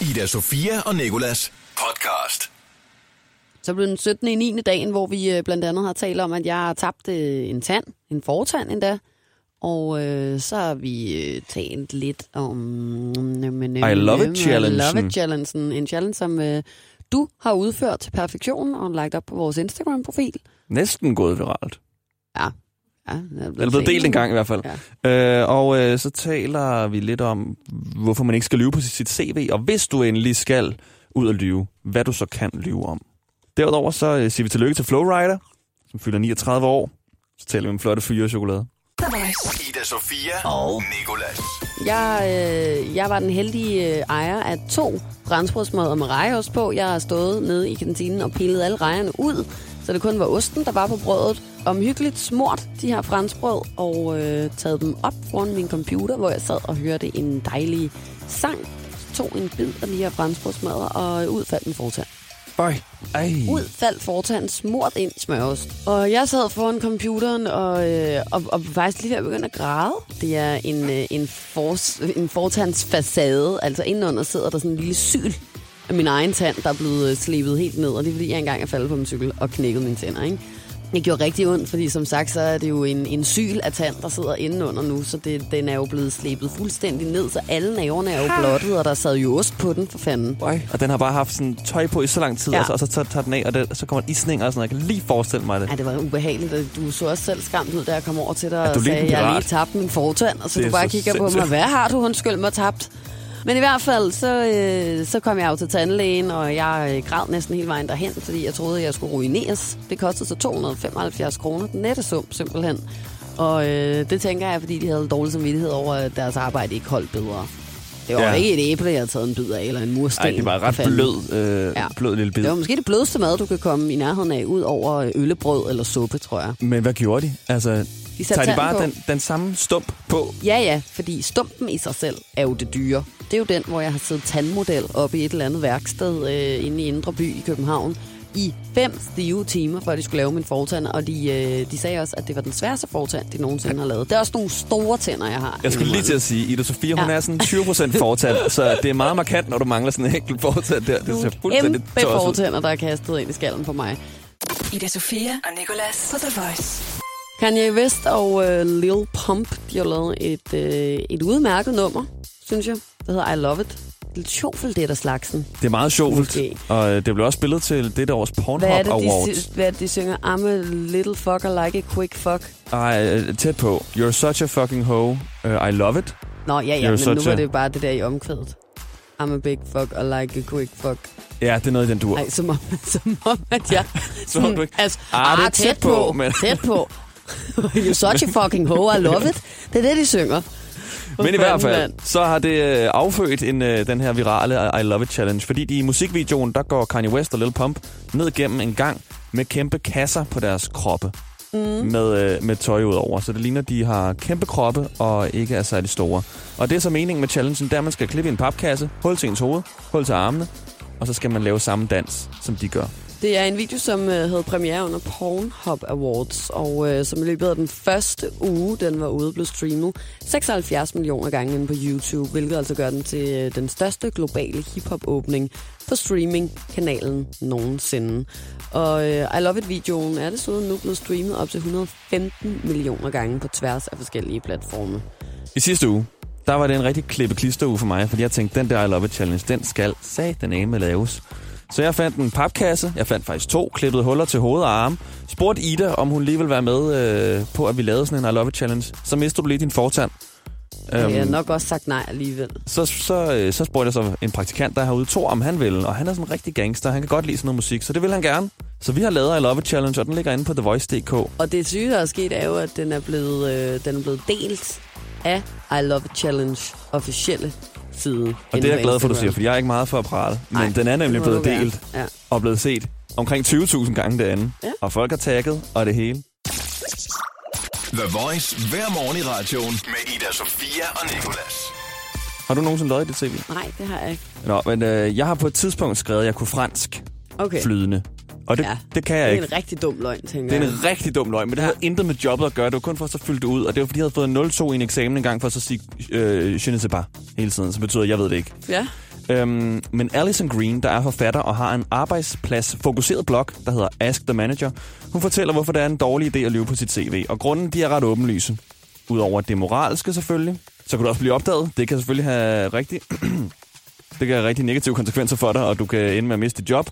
Ida Sofia og Nikolas podcast. Så blev den 17. i 9. dagen, hvor vi øh, blandt andet har talt om, at jeg har tabt øh, en tand, en fortand endda. Og øh, så har vi øh, talt lidt om... I love it I love it challengen. En challenge, som øh, du har udført til perfektion og lagt op på vores Instagram-profil. Næsten gået viralt. Ja. Ja den er Eller blevet delt en gang i hvert fald. Ja. Øh, og øh, så taler vi lidt om, hvorfor man ikke skal lyve på sit, CV, og hvis du endelig skal ud og lyve, hvad du så kan lyve om. Derudover så øh, siger vi tillykke til Flowrider, som fylder 39 år. Så taler vi om flotte fyre og chokolade. Ida Sofia og Nikolas. Jeg, øh, jeg var den heldige øh, ejer af to brændsbrødsmadder med rejeost på. Jeg har stået nede i kantinen og pillet alle rejerne ud, så det kun var osten, der var på brødet. Omhyggeligt smurt de her franskbrød og øh, taget dem op foran min computer, hvor jeg sad og hørte en dejlig sang. Tog en bid af de her franskbrødsmadder og ud faldt en fortand. Øj. Ej. Ud faldt fortanden smurt ind i smørost. Og jeg sad foran computeren og, øh, og, og faktisk lige ved at begynde at græde. Det er en, øh, en, fors, en fortandsfacade. Altså indenunder sidder der sådan en lille syl af min egen tand, der er blevet øh, slebet helt ned. Og det er fordi, jeg engang er faldet på min cykel og knækket mine tænder, ikke? Det gjorde rigtig ondt, fordi som sagt, så er det jo en, en syl af tand, der sidder indenunder nu, så det, den er jo blevet slebet fuldstændig ned, så alle naverne er jo blottet, og der sad jo ost på den, for fanden. Øj. Og den har bare haft sådan tøj på i så lang tid, Ja. ja. og, så, og så tager, tager den af, og det, så kommer en isning og sådan noget. Jeg kan lige forestille mig det. Ja, det var ubehageligt, og du så også selv skræmt ud, da jeg kom over til dig Ja, og sagde, jeg har lige tabt min fortand, og så Det du bare så kigger på mig, sindssygt. hvad har du undskyld mig tabt? Men i hvert fald, så, øh, så kom jeg jo til tandlægen, og jeg øh, græd næsten hele vejen derhen, fordi jeg troede, jeg skulle ruineres. Det kostede så 275 kroner, den nette sum simpelthen. Og øh, det tænker jeg, fordi de havde dårlig samvittighed over, at deres arbejde ikke holdt bedre. Det var ja. Ikke et æble, jeg havde taget en bid af, eller en mursten. Nej, det var ret fanden. blød, øh, Ja. ja. blød lille bid. Det var måske det blødeste mad, du kan komme i nærheden af, ud over øllebrød eller suppe, tror jeg. Men hvad gjorde de? Altså, De tager de bare på. den, den samme stump på? Ja, ja, fordi stumpen i sig selv er jo det dyre. Det er jo den, hvor jeg har siddet tandmodel oppe i et eller andet værksted øh, inde i Indre By i København i fem stive timer, før de skulle lave min fortand, og de, øh, de sagde også, at det var den sværeste fortand, de nogensinde har lavet. Det er også nogle store tænder, jeg har. Jeg skulle lige til at sige, Ida Sofia, hun Ja. er sådan 20% fortand, så det er meget markant, når du mangler sådan en enkelt fortand der. Det Nogle fuldstændig tosset fortænder, der er kastet ind i skallen på mig. Ida Sofia og Nicolas på The Voice. Kanye West og øh, Lil Pump, de har lavet et, øh, et udmærket nummer, synes jeg. Det hedder I Love It. Lidt sjovt, det der slagsen. Det er meget sjovt, Måske. og øh, det blev også spillet til dette års Pornhub Hvad er det, Awards. de, hvad er det, de synger? I'm a little fucker like a quick fuck. Ej, øh, tæt på. You're such a fucking hoe. Uh, I love it. Nå, ja, ja, You're men nu var a- det bare det der i omkvædet. I'm a big fuck og like a quick fuck. Ja, det er noget i den dur. Nej, som om, som om at jeg... Som om du ikke- Altså, Ah, det er tæt på, men- Tæt på. You're such a fucking hoe, I love it. Det er det, de synger. Men i hvert fald, mand. så har det øh, affødt en, øh, den her virale I Love It Challenge, fordi i musikvideoen, der går Kanye West og Lil Pump ned gennem en gang med kæmpe kasser på deres kroppe. Mm. Med, øh, med tøj ud over. Så det ligner, de har kæmpe kroppe og ikke er særlig store. Og det er så meningen med challengen, der man skal klippe i en papkasse, hul til ens hoved, hul til armene, og så skal man lave samme dans, som de gør. Det er en video, som øh, havde premiere under Pornhub Awards, og øh, som i løbet af den første uge, den var ude, blev streamet 76 millioner gange inde på YouTube, hvilket altså gør den til øh, den største globale hiphop-åbning på streaming-kanalen nogensinde. Og øh, I Love It-videoen er desuden nu blevet streamet op til 115 millioner gange på tværs af forskellige platforme. I sidste uge, der var det en rigtig klippe klisteruge for mig, fordi jeg tænkte, den der I Love It Challenge, den skal satan med laves. Så jeg fandt en papkasse, jeg fandt faktisk to klippede huller til hoved og arme, spurgte Ida, om hun lige ville være med øh, på, at vi lavede sådan en I Love It Challenge. Så mister du lige din fortand. Øhm. Jeg har nok også sagt nej alligevel. så, så, øh, så spurgte jeg så en praktikant, der er herude, Thor, om han ville. Og han er sådan en rigtig gangster. Han kan godt lide sådan noget musik, så det vil han gerne. Så vi har lavet I Love It Challenge, og den ligger inde på TheVoice.dk. Og det syge, der er sket, er jo, at den er blevet, øh, den er blevet delt af I Love It Challenge officielle side. Og det er jeg glad for, du siger, for jeg er ikke meget for at prale. Men Nej, den er nemlig det blevet delt Ja. og blevet set omkring 20.000 gange derinde. Ja. Og folk har tagget, og det hele. The Voice hver morgen i radioen med Ida Sofia og Nikolas. Har du nogensinde lavet i dit tv? Nej, det har jeg ikke. Nå, men øh, jeg har på et tidspunkt skrevet, at jeg kunne fransk Okay. flydende. Og det, Ja. det kan jeg Det er ikke. en rigtig dum løgn, tænker Det er jeg. en rigtig dum løgn, men det Ja. havde intet med jobbet at gøre. Det var kun for at så fylde det ud, og det var fordi, jeg havde fået en 0-2 i en eksamen en gang, for at så sige øh, je ne sais pas hele tiden, så betyder, at jeg ved det ikke. Ja. Øhm, men Alison Green, der er forfatter og har en arbejdsplads-fokuseret blog, der hedder Ask the Manager, hun fortæller, hvorfor det er en dårlig idé at lyve på sit CV. Og grunden, de er ret åbenlyse. Udover det moralske selvfølgelig, så kan du også blive opdaget. Det kan selvfølgelig have rigtig, det kan have rigtig negative konsekvenser for dig, og du kan ende med at miste dit job.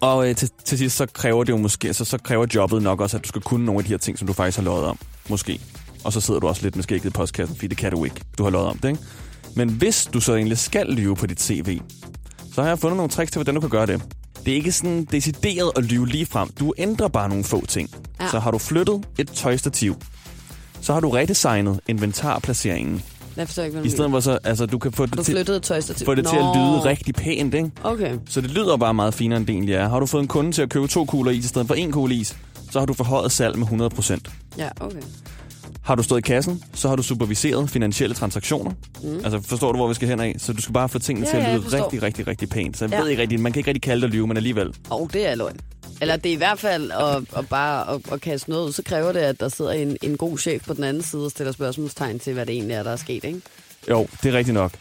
Og øh, til, til sidst, så kræver det jo måske, så, så kræver jobbet nok også, at du skal kunne nogle af de her ting, som du faktisk har løjet om. Måske. Og så sidder du også lidt med skægget i postkassen, fordi det kan du ikke. Du har løjet om det, ikke? Men hvis du så egentlig skal lyve på dit CV, så har jeg fundet nogle tricks til, hvordan du kan gøre det. Det er ikke sådan decideret at lyve lige frem. Du ændrer bare nogle få ting. Ja. Så har du flyttet et tøjstativ. Så har du redesignet inventarplaceringen. Jeg forstår ikke, hvad I du stedet mener. for så, altså du kan få det, til, få det til at lyde rigtig pænt, ikke? Okay. Så det lyder bare meget finere, end det egentlig er. Har du fået en kunde til at købe to kugler is i stedet for en kugle is, så har du forhøjet salg med 100%. Ja, okay. Har du stået i kassen, så har du superviseret finansielle transaktioner. Mm. Altså forstår du, hvor vi skal hen af? Så du skal bare få tingene Ja, til ja, at lyde forstår. rigtig, rigtig, rigtig pænt. Så jeg Ja. ved ikke rigtig, man kan ikke rigtig kalde det lyve, men alligevel. Og oh, det er løgn. Eller det er i hvert fald at, at bare at, at kaste noget ud, så kræver det, at der sidder en, en god chef på den anden side og stiller spørgsmålstegn til, hvad det egentlig er, der er sket, ikke? Jo, det er rigtigt nok.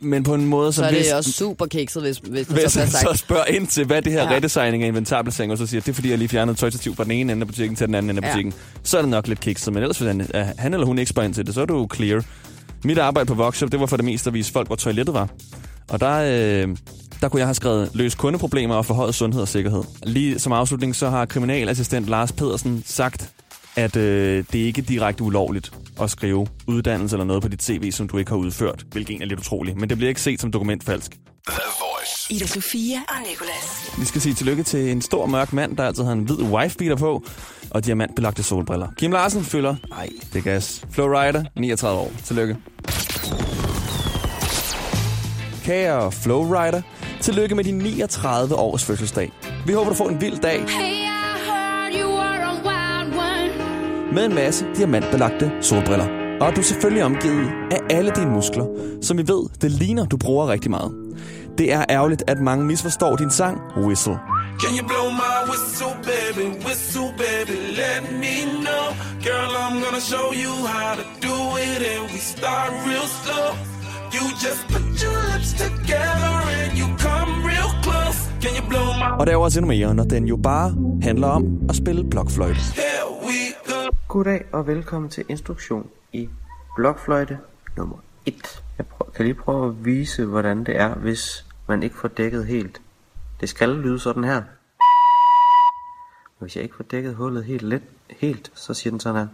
Men på en måde, Så så, er det hvis, også super kikset, hvis, hvis hvis så sagt. så spørger ind til, hvad det her Ja. redesigning af inventarplacering, og så siger, det er fordi, jeg lige fjernede tøjstativ fra den ene ende af butikken til den anden ende af Ja. butikken, så er det nok lidt kikset. Men ellers, hvis han, han eller hun ikke spørger ind til det, så er du clear. Mit arbejde på Voxshop, det var for det meste at vise folk, hvor toilettet var. Og der, øh, der kunne jeg have skrevet løs kundeproblemer og forhøjet sundhed og sikkerhed. Lige som afslutning, så har kriminalassistent Lars Pedersen sagt, at øh, det ikke er direkte ulovligt at skrive uddannelse eller noget på dit CV, som du ikke har udført, hvilket egentlig er lidt utroligt. Men det bliver ikke set som dokumentfalsk. Ida Sofia og Nicolas. Vi skal sige tillykke til en stor mørk mand, der altid har en hvid wifebeater på, og diamantbelagte solbriller. Kim Larsen fylder, nej, det er gas. Flowrider, 39 år. Tillykke. Kære Flowrider, tillykke med din 39 års fødselsdag. Vi håber, du får en vild dag Hey, med en masse diamantbelagte solbriller. Og du er selvfølgelig omgivet af alle dine muskler, som vi ved, det ligner, du bruger rigtig meget. Det er ærgerligt, at mange misforstår din sang Whistle. Can you blow my whistle, baby? Whistle, baby, let me know. Girl, I'm gonna show you how to do it, and we start real slow. You just put your lips together and you come og der er også endnu mere, når den jo bare handler om at spille blokfløjte. Goddag og velkommen til instruktion i blokfløjte nummer 1. Jeg prøver, kan lige prøve at vise, hvordan det er, hvis man ikke får dækket helt. Det skal lyde sådan her. Hvis jeg ikke får dækket hullet helt let, helt, så siger den sådan her.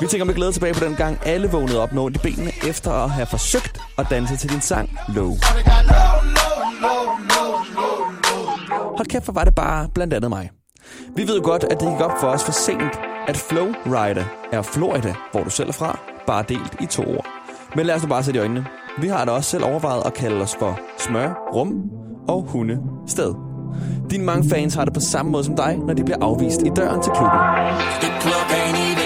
Vi tænker med glæde tilbage på den gang, alle vågnede op nående i benene efter at have forsøgt at danse til din sang Low. Hold kæft, for var det bare blandt andet mig. Vi ved godt, at det gik op for os for sent, at Flowrider er Florida, hvor du selv er fra, bare delt i to ord. Men lad os nu bare sætte i øjnene. Vi har da også selv overvejet at kalde os for smør, rum og hunde sted. Dine mange fans har det på samme måde som dig, når de bliver afvist i døren til klubben. The club ain't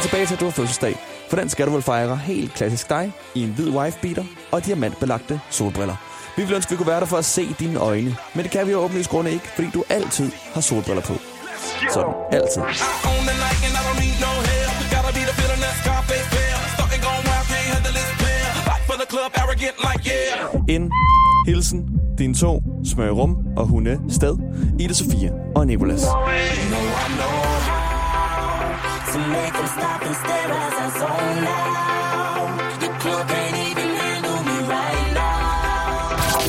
Men tilbage til, at du har fødselsdag. For den skal du vel fejre helt klassisk dig i en hvid wifebeater og diamantbelagte solbriller. Vi vil ønske, at vi kunne være der for at se dine øjne. Men det kan vi jo åbenlyst grunde ikke, fordi du altid har solbriller på. Sådan, altid. En hilsen, din to, smørum og hunde sted, Ida Sofia og Nicolas. To make them stop and stare as I zone out. The club can't even handle me right now.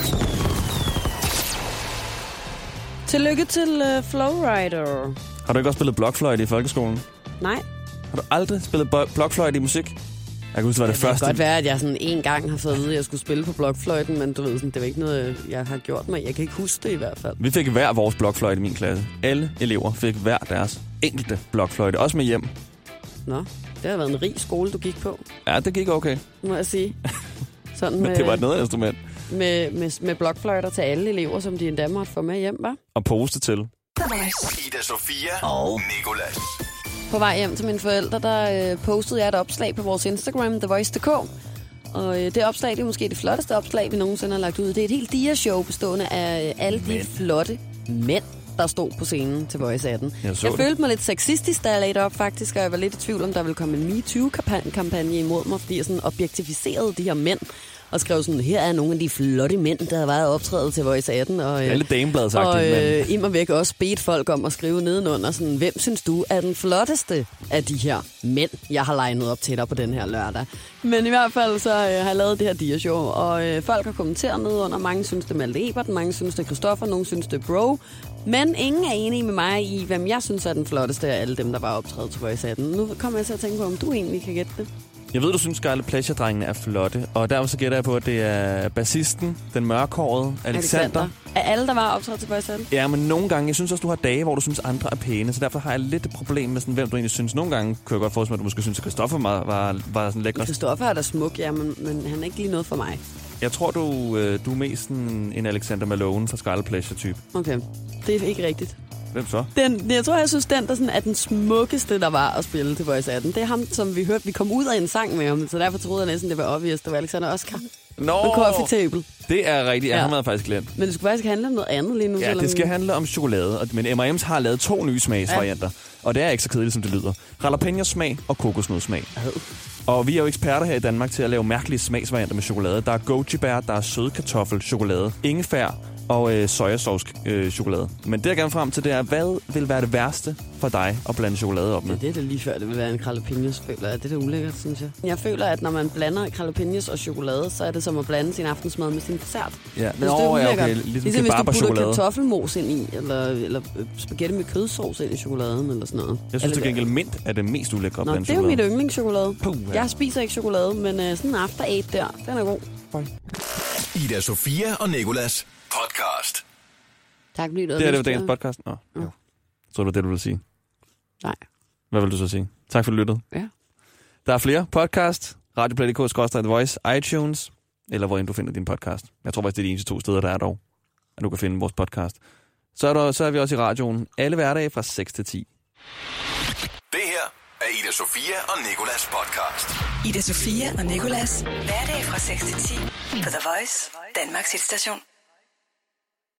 Tillykke til uh, Flowrider. Har du ikke også spillet blokfløjte i folkeskolen? Nej, Har du aldrig spillet blokfløjte i musik? Jeg kan huske, det var det, det kan første. godt være, at jeg sådan en gang har fået at vide, at jeg skulle spille på blokfløjten, men du ved, sådan, det var ikke noget, jeg har gjort mig. Jeg kan ikke huske det i hvert fald. Vi fik hver vores blokfløjte i min klasse. Alle elever fik hver deres enkelte blokfløjte. Også med hjem. Nå, det har været en rig skole, du gik på, Ja, det gik okay. må jeg sige. Sådan Men med, det var et noget instrument. med, med, med blokfløjter til alle elever, som de endda måtte få med hjem, var. Og poste til. Ida Sofia og Nicolas. På vej hjem til mine forældre, der øh, postede jeg et opslag på vores Instagram, TheVoice.dk, Og øh, det opslag, det er måske det flotteste opslag, vi nogensinde har lagt ud. Det er et helt dia-show bestående af øh, alle de flotte mænd, der stod på scenen til Voice 18. Jeg jeg det. følte mig lidt sexistisk, da jeg lagde det op faktisk, og jeg var lidt i tvivl om, der ville komme en MeToo-kampagne imod mig, fordi jeg sådan objektificerede de her mænd og skrev sådan, her er nogle af de flotte mænd, der har været optrædet til Voice 18. Og, øh, Alle damebladsagtigt, og men- øh, immer væk også bedt folk om at skrive nedenunder, sådan, hvem synes du er den flotteste af de her mænd, jeg har legnet op til dig på den her lørdag. Men i hvert fald så øh, har jeg lavet det her dia-show, og øh, folk har kommenteret nedenunder. Mange synes, det er Malte Ebert, mange synes, det er Christoffer, nogle synes, det er Bro. Men ingen er enige med mig i, hvem jeg synes er den flotteste af alle dem, der var optrædet til Voice 18. Nu kommer jeg til at tænke på, om du egentlig kan gætte det. Jeg ved, du synes, Scarlet Pleasure-drengene er flotte, og derfor så gætter jeg på, at det er bassisten, den mørkhårede, Alexander. Alexander. Af alle, der var optrædet til Voice 18? Ja, men nogle gange, jeg synes også, du har dage, hvor du synes, andre er pæne, så derfor har jeg lidt et problem med, sådan, hvem du egentlig synes. Nogle gange kunne jeg godt forestille mig, at du måske synes, at Christoffer var, var, var sådan lækker. Christoffer er da smuk, ja, men, men han er ikke lige noget for mig. Jeg tror, du, øh, du er mest sådan en Alexander Malone fra Scarlet Pleasure-type. Okay, det er ikke rigtigt. Hvem så? Den, jeg tror, jeg synes, den der sådan er den smukkeste, der var at spille til Voice 18. Det er ham, som vi hørte. Vi kom ud af en sang med ham, så derfor troede jeg næsten, det var obvious. Det var Alexander Oscar. Nå, På Coffee Table. det er rigtigt. Ja. Ja. Han havde faktisk glemt. Men det skulle faktisk handle om noget andet lige nu. Ja, selvom- det skal handle om chokolade. og- Men M&M's har lavet to nye smagsvarianter. Og det er ikke så kedeligt, som det lyder. Jalapeno smag og kokosnødsmag. Og vi er jo eksperter her i Danmark til at lave mærkelige smagsvarianter med chokolade. Der er goji bær, der er sød kartoffel, chokolade, ingefær og øh, sojasauce øh, chokolade. Men det jeg gerne frem til, det er, hvad vil være det værste for dig at blande chokolade op med? Ja, det er det lige før, det vil være en jalapenos, føler jeg. Det er da ulækkert, synes jeg. Jeg føler, at når man blander jalapenos og chokolade, så er det som at blande sin aftensmad med sin dessert. Ja, men det er over, ja, ulækkert. okay, ligesom, ligesom hvis du putter chokolade. kartoffelmos ind i, eller, eller øh, spaghetti med kødsovs ind i chokoladen, eller sådan noget. Jeg synes til gengæld, mint er det mest ulækre at Nå, blande det er jo mit chokolade. yndlingschokolade. Puh, ja. Jeg spiser ikke chokolade, men øh, sådan en after eight der, den er god. Ida Sofia og Nikolas podcast. Tak, fordi du Det er det jo lyst dagens til podcast. Nå, ja. Så er det det, du vil sige. Nej. Hvad vil du så sige? Tak for du lyttede. Ja. Der er flere podcast. Radioplay.dk, Skorstræk Voice, iTunes, eller hvor end du finder din podcast. Jeg tror faktisk, det er de eneste to steder, der er dog, at du kan finde vores podcast. Så er, der, så er vi også i radioen alle hverdage fra 6 til 10. Det her er Ida Sofia og Nikolas podcast. Ida Sofia og Nicolas. Hverdag fra 6 til 10 på The Voice, Danmarks hitstation.